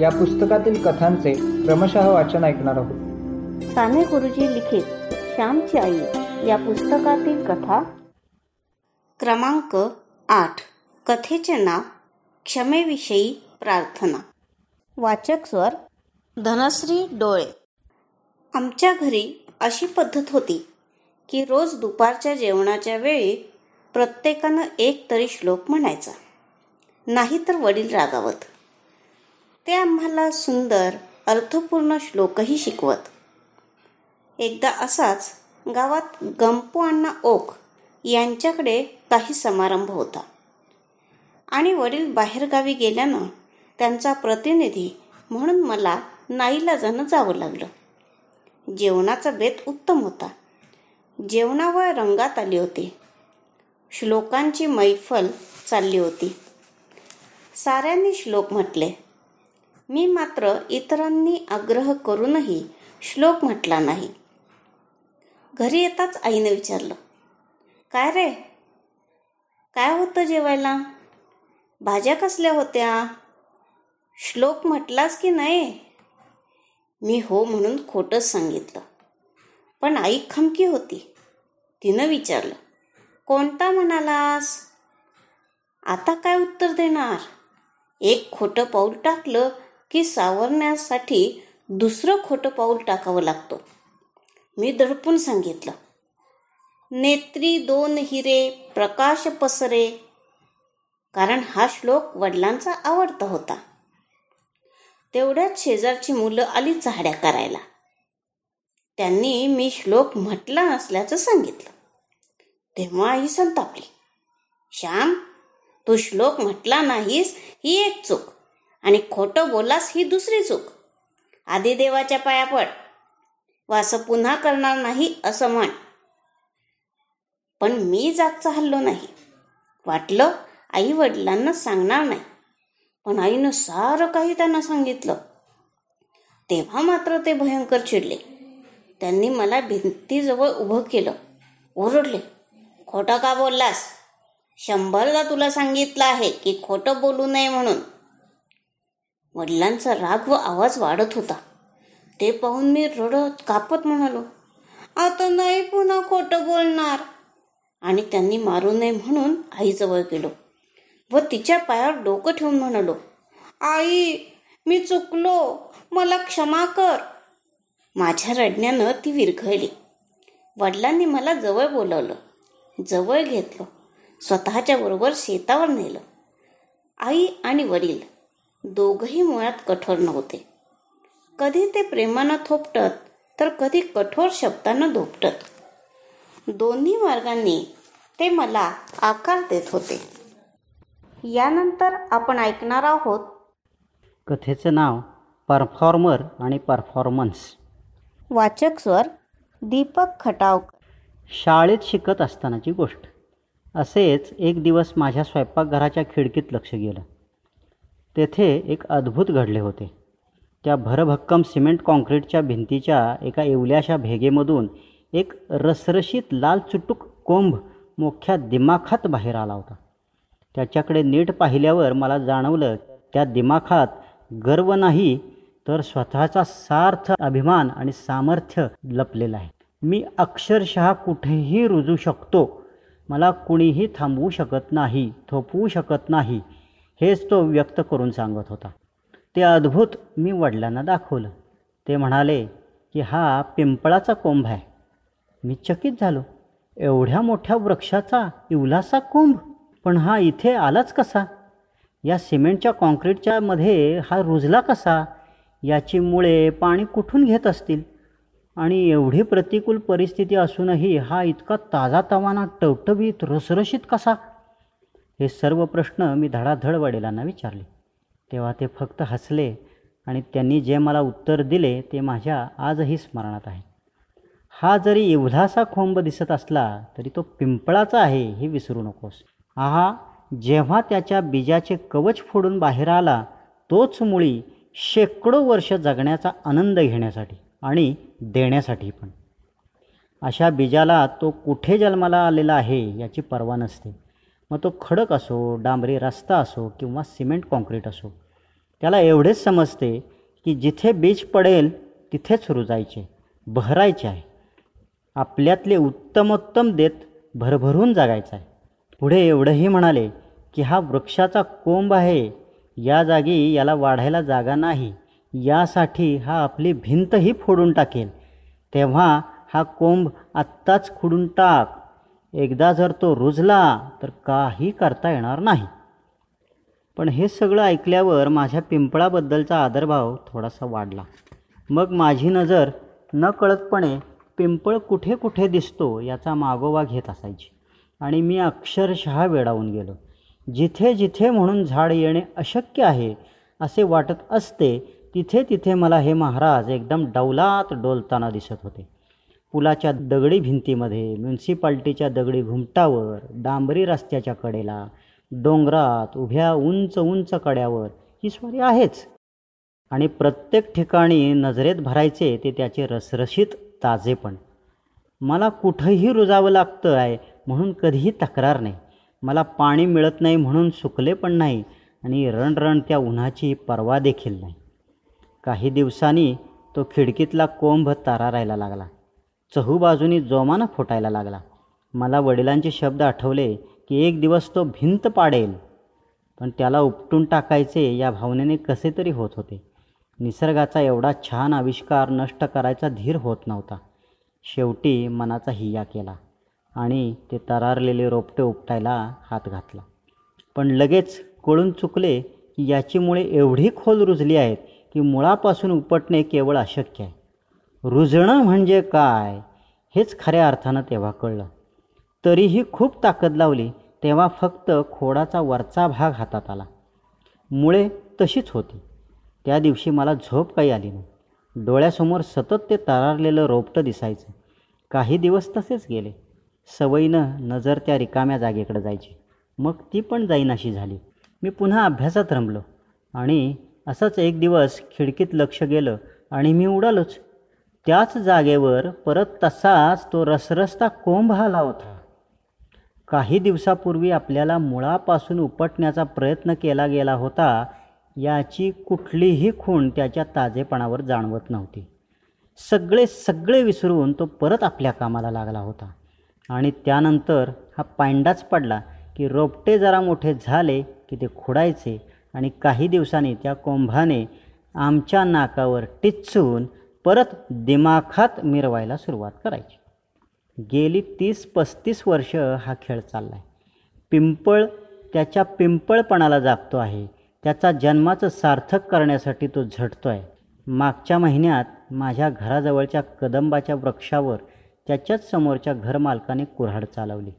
या पुस्तकातील कथांचे क्रमशः वाचन ऐकणार आहोत. साने गुरुजी लिखित श्यामची आई या पुस्तकातील कथा. क्रमांक आठ. कथेचे नाव क्षमेविषयी प्रार्थना. वाचक स्वर धनश्री डोळे. आमच्या घरी अशी पद्धत होती की रोज दुपारच्या जेवणाच्या वेळी प्रत्येकानं एक तरी श्लोक म्हणायचा. नाहीतर वडील रागावत. ते आम्हाला सुंदर अर्थपूर्ण श्लोकही शिकवत. एकदा असाच गावात गंपू अण्णा ओक यांच्याकडे काही समारंभ होता. आणि वडील बाहेरगावी गेल्यानं त्यांचा प्रतिनिधी म्हणून मला नाईलाजानं जावं लागलं. जेवणाचा बेत उत्तम होता. जेवणावर रंगात आली होती. श्लोकांची मैफल चालली होती. साऱ्यांनी श्लोक म्हटले. मी मात्र इतरांनी आग्रह करूनही श्लोक म्हटला नाही. घरी येताच आईने विचारलं काय रे? काय होतं जेवायला? भाज्या कसल्या होत्या? श्लोक म्हटलास की नाही? मी हो म्हणून खोटंच सांगितलं. पण आई खमकी होती. तिनं विचारलं कोणता म्हणालास? आता काय उत्तर देणार? एक खोटं पाऊल टाकलं की सावरण्यासाठी दुसरं खोटं पाऊल टाकावं लागतं. मी दडपून सांगितलं. नेत्री दोन हिरे प्रकाश पसरे. कारण हा श्लोक वडिलांचा आवडता होता. तेवढ्यात शेजारची मुलं आली चाहड्या करायला. त्यांनी मी श्लोक म्हटला नसल्याचं सांगितलं. तेव्हा आई संतापली. श्याम तू श्लोक म्हटला नाहीस ही एक चूक. आणि खोटं बोलास ही दुसरी चूक. आधी देवाच्या पाया पड. व असं पुन्हा करणार नाही असं म्हण. पण मी जागचा हल्लो नाही. वाटलं आई वडिलांना सांगणार नाही. पण आईनं सारं काही त्यांना सांगितलं. तेव्हा मात्र ते भयंकर चिडले. त्यांनी मला भिंतीजवळ उभं केलं. ओरडले. खोटं का बोललास? शंभरदा तुला सांगितलं आहे की खोटं बोलू नये म्हणून. वडिलांचा राग व आवाज वाढत होता. ते पाहून मी रडत कापत म्हणालो आता नाही पुन्हा खोटं बोलणार. आणि त्यांनी मारू नये म्हणून आईजवळ गेलो व तिच्या पायावर डोकं ठेवून म्हणालो आई मी चुकलो. मला क्षमा कर. माझ्या रडण्यानं ती विरघळली. वडिलांनी मला जवळ बोलवलं जवळ घेतलं स्वतःच्या बरोबर शेतावर नेलं. आई आणि वडील दोघही मुळात कठोर नव्हते. कधी ते प्रेमानं थोपटत तर कधी कठोर शब्दानं धोपटत. दोन्ही मार्गांनी ते मला आकार देत होते. यानंतर आपण ऐकणार आहोत कथेचं नाव परफॉर्मर आणि परफॉर्मन्स. वाचक स्वर दीपक खटावकर. शाळेत शिकत असतानाची गोष्ट. असेच एक दिवस माझ्या स्वयंपाकघराच्या खिडकीत लक्ष गेलं. तेथे एक अद्भुत घडले होते. त्या भरभक्कम सिमेंट काँक्रीटच्या भिंतीच्या एका येवल्याशा भेगेमधून एक रसरशीत लाल चुटूक कोंभ मोठ्या दिमाखात बाहेर आला होता. त्याच्याकडे नीट पाहिल्यावर मला जाणवलं त्या दिमाखात गर्व नाही तर स्वतःचा सार्थ अभिमान आणि सामर्थ्य लपलेलं आहे. मी अक्षरशः कुठेही रुजू शकतो. मला कुणीही थांबवू शकत नाही थोपवू शकत नाही. हेच तो व्यक्त करून सांगत होता. ते अद्भुत मी वडिलांना दाखवलं. ते म्हणाले की हा पिंपळाचा कोंभ आहे. मी चकित झालो. एवढ्या मोठ्या वृक्षाचा इवलासा कोंभ पण हा इथे आलाच कसा? या सिमेंटच्या कॉन्क्रीटच्या मध्ये हा रुजला कसा? याची मुळे पाणी कुठून घेत असतील? आणि एवढी प्रतिकूल परिस्थिती असूनही हा इतका ताजा तवाना टवटवीत रसरशीत कसा? हे सर्व प्रश्न मी धडाधड वडिलांना विचारले. तेव्हा ते फक्त हसले आणि त्यांनी जे मला उत्तर दिले ते माझ्या आजही स्मरणात आहे. हा जरी एवढासा खोंब दिसत असला तरी तो पिंपळाचा आहे हे विसरू नकोस. आहा जेव्हा त्याच्या बीजाचे कवच फोडून बाहेर आला तोच मुळी शेकडो वर्ष जगण्याचा आनंद घेण्यासाठी आणि देण्यासाठी पण. अशा बीजाला तो कुठे जन्माला आलेला आहे याची पर्वा नसते. मग तो खडक असो डांबरी रस्ता असो किंवा सिमेंट काँक्रीट असो त्याला एवढेच समजते की जिथे बीज पडेल तिथेच रुजायचे बहरायचे आहे. आपल्यातले उत्तमोत्तम देत भरभरून जगायचं आहे. पुढे एवढंही म्हणाले की हा वृक्षाचा कोंब आहे या जागी याला वाढायला जागा नाही यासाठी हा आपली भिंतही फोडून टाकेल. तेव्हा हा कोंब आत्ताच खुडून टाक. एकदा जर तो रुजला तर काही करता येणार नाही. पण हे सगळं ऐकल्यावर माझ्या पिंपळाबद्दलचा आदरभाव थोडासा वाढला. मग माझी नजर नकळतपणे पिंपळ कुठे कुठे दिसतो याचा मागोवा घेत असायची. आणि मी अक्षरशः वेडावून गेलो. जिथे जिथे म्हणून झाड येणे अशक्य आहे असे वाटत असते तिथे तिथे मला हे महाराज एकदम डौलात डोलताना दिसत होते. पुलाच्या दगडी भिंतीमध्ये म्युन्सिपाल्टीच्या दगडी घुमटावर डांबरी रस्त्याच्या कडेला डोंगरात उभ्या उंच उंच कड्यावर ही स्वारी आहेच. आणि प्रत्येक ठिकाणी नजरेत भरायचे ते त्याचे रसरशीत ताजेपण मला कुठंही रुजावं लागतं आहे म्हणून कधीही तक्रार नाही. मला पाणी मिळत नाही म्हणून सुकले पण नाही आणि रणरण त्या उन्हाची पर्वा देखील नाही. काही दिवसांनी तो खिडकीतला कोंभ तारारायला लागला. चहूबाजूनी जोमानं फुटायला लागला. मला वडिलांचे शब्द आठवले की एक दिवस तो भिंत पाडेल. पण त्याला उपटून टाकायचे या भावनेने कसे तरी होत होते. निसर्गाचा एवढा छान आविष्कार नष्ट करायचा धीर होत नव्हता. शेवटी मनाचा हिया केला आणि ते तरारलेले रोपटे उपटायला हात घातला. पण लगेच कळून चुकले की याची मुळे एवढी खोल रुजली आहेत की मुळापासून उपटणे केवळ अशक्य आहे. रुजणं म्हणजे काय? हेच खऱ्या अर्थानं तेव्हा कळलं. तरीही खूप ताकद लावली तेव्हा फक्त खोडाचा वरचा भाग हातात आला. मुळे तशीच होती. त्या दिवशी मला झोप काही आली नाही. डोळ्यासमोर सतत ते तरारलेलं रोपटं दिसायचं. काही दिवस तसेच गेले. सवयीनं नजर त्या रिकाम्या जागेकडे जायची. मग ती पण जाईनाशी झाली. मी पुन्हा अभ्यासात रमलो आणि असंच एक दिवस खिडकीत लक्ष गेलं आणि मी उडालोच. त्याच जागेवर परत तसाच तो रसरसता कोंब आला होता. काही दिवसापूर्वी आपल्याला मुळापासून उपटण्याचा प्रयत्न केला गेला होता याची कुठलीही खूण त्याच्या ताजेपणावर जाणवत नव्हती. सगळे सगळे विसरून तो परत आपल्या कामाला लागला होता. आणि त्यानंतर हा पांडाच पडला की रोपटे जरा मोठे झाले की ते खोडायचे आणि काही दिवसांनी त्या कोंभाने आमच्या नाकावर टिच्चून परत दिमाखात मिरवायला सुरुवात करायची. गेली तीस पस्तीस वर्ष हा खेळ चालला आहे पिंपळ त्याच्या पिंपळपणाला जागतो आहे. त्याचा जन्माचं सार्थक करण्यासाठी तो झटतो आहे मागच्या महिन्यात माझ्या घराजवळच्या कदंबाच्या वृक्षावर त्याच्याच समोरच्या घरमालकाने कुऱ्हाड चालवली.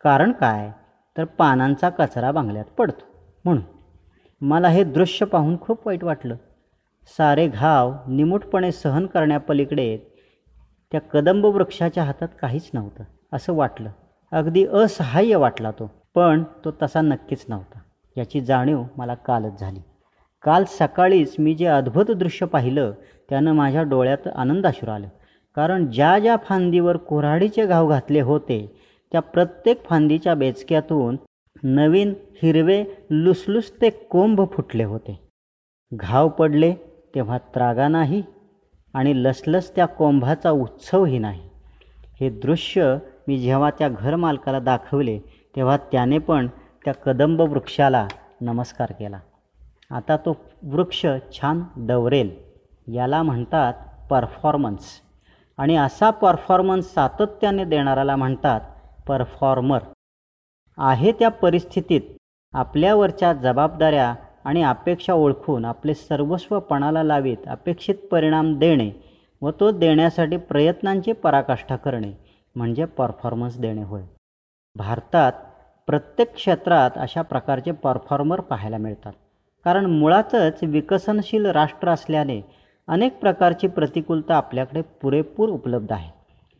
कारण काय? तर पानांचा कचरा बांगल्यात पडतो. म्हणून. मला हे दृश्य पाहून खूप वाईट वाटलं. सारे घाव निमूटपणे सहन करण्यापलीकडे त्या कदंब वृक्षाच्या हातात काहीच नव्हतं असं वाटलं. अगदी असहाय्य वाटला तो पण तो तसा नक्कीच नव्हता. याची जाणीव मला कालच झाली. काल सकाळीच मी जे अद्भुत दृश्य पाहिलं त्यानं माझ्या डोळ्यात आनंदाश्रू आलं. कारण ज्या ज्या फांदीवर कुऱ्हाडीचे घाव घातले होते त्या प्रत्येक फांदीच्या बेचक्यातून नवीन हिरवे लुसलुसते कोंब फुटले होते. घाव पडले तेव्हा त्रागा नाही आणि लसलस त्या कोंभाचा उत्सवही नाही. हे दृश्य मी जेव्हा त्या घरमालकाला दाखवले तेव्हा त्याने पण त्या कदंब वृक्षाला नमस्कार केला. आता तो वृक्ष छान डवरेल याला म्हणतात परफॉर्मन्स. आणि असा परफॉर्मन्स सातत्याने देणाऱ्याला म्हणतात परफॉर्मर. आहे त्या परिस्थितीत आपल्यावरच्या जबाबदाऱ्या आणि अपेक्षा ओळखून आपले सर्वस्व पणाला लावीत अपेक्षित परिणाम देणे व तो देण्यासाठी प्रयत्नांची पराकाष्ठा करणे म्हणजे परफॉर्मन्स देणे होय. भारतात प्रत्येक क्षेत्रात अशा प्रकारचे परफॉर्मर पाहायला मिळतात. कारण मुळातच विकसनशील राष्ट्र असल्याने अनेक प्रकारची प्रतिकूलता आपल्याकडे पुरेपूर उपलब्ध आहे.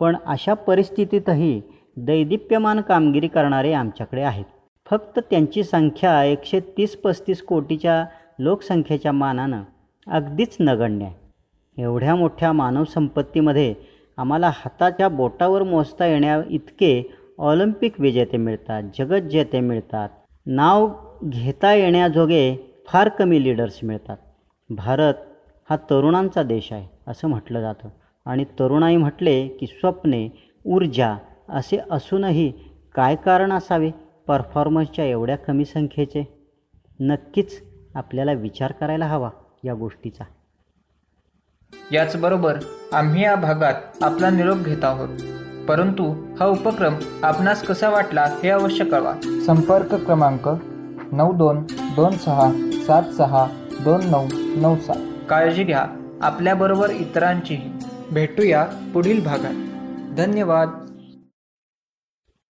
पण अशा परिस्थितीतही दैदिप्यमान कामगिरी करणारे आमच्याकडे आहेत. फक्त त्यांची संख्या एकशे तीस पस्तीस कोटीच्या लोकसंख्येच्या मानानं अगदीच नगण्य आहे. एवढ्या मोठ्या मानवसंपत्तीमध्ये आम्हाला हाताच्या बोटावर मोजता येण्या इतके ऑलिम्पिक विजेते मिळतात जगज्जेते मिळतात. नाव घेता येण्याजोगे फार कमी लीडर्स मिळतात. भारत हा तरुणांचा देश आहे असं म्हटलं जातं. आणि तरुणाई म्हटले की स्वप्ने ऊर्जा असे असूनही काय कारण असावे? परफॉर्मन्सच्या एवढ्या कमी संख्येचे नक्कीच आपल्याला विचार करायला हवा या गोष्टीचा. याचबरोबर आम्ही या भागात आपला निरोप घेत आहोत. परंतु हा उपक्रम आपणास कसा वाटला हे अवश्य कळवा. संपर्क क्रमांक नऊ दोन दोन सहा सात सहा दोन नऊ नऊ सात. काळजी घ्या. आपल्याबरोबर इतरांचीही भेटूया पुढील भागात. धन्यवाद.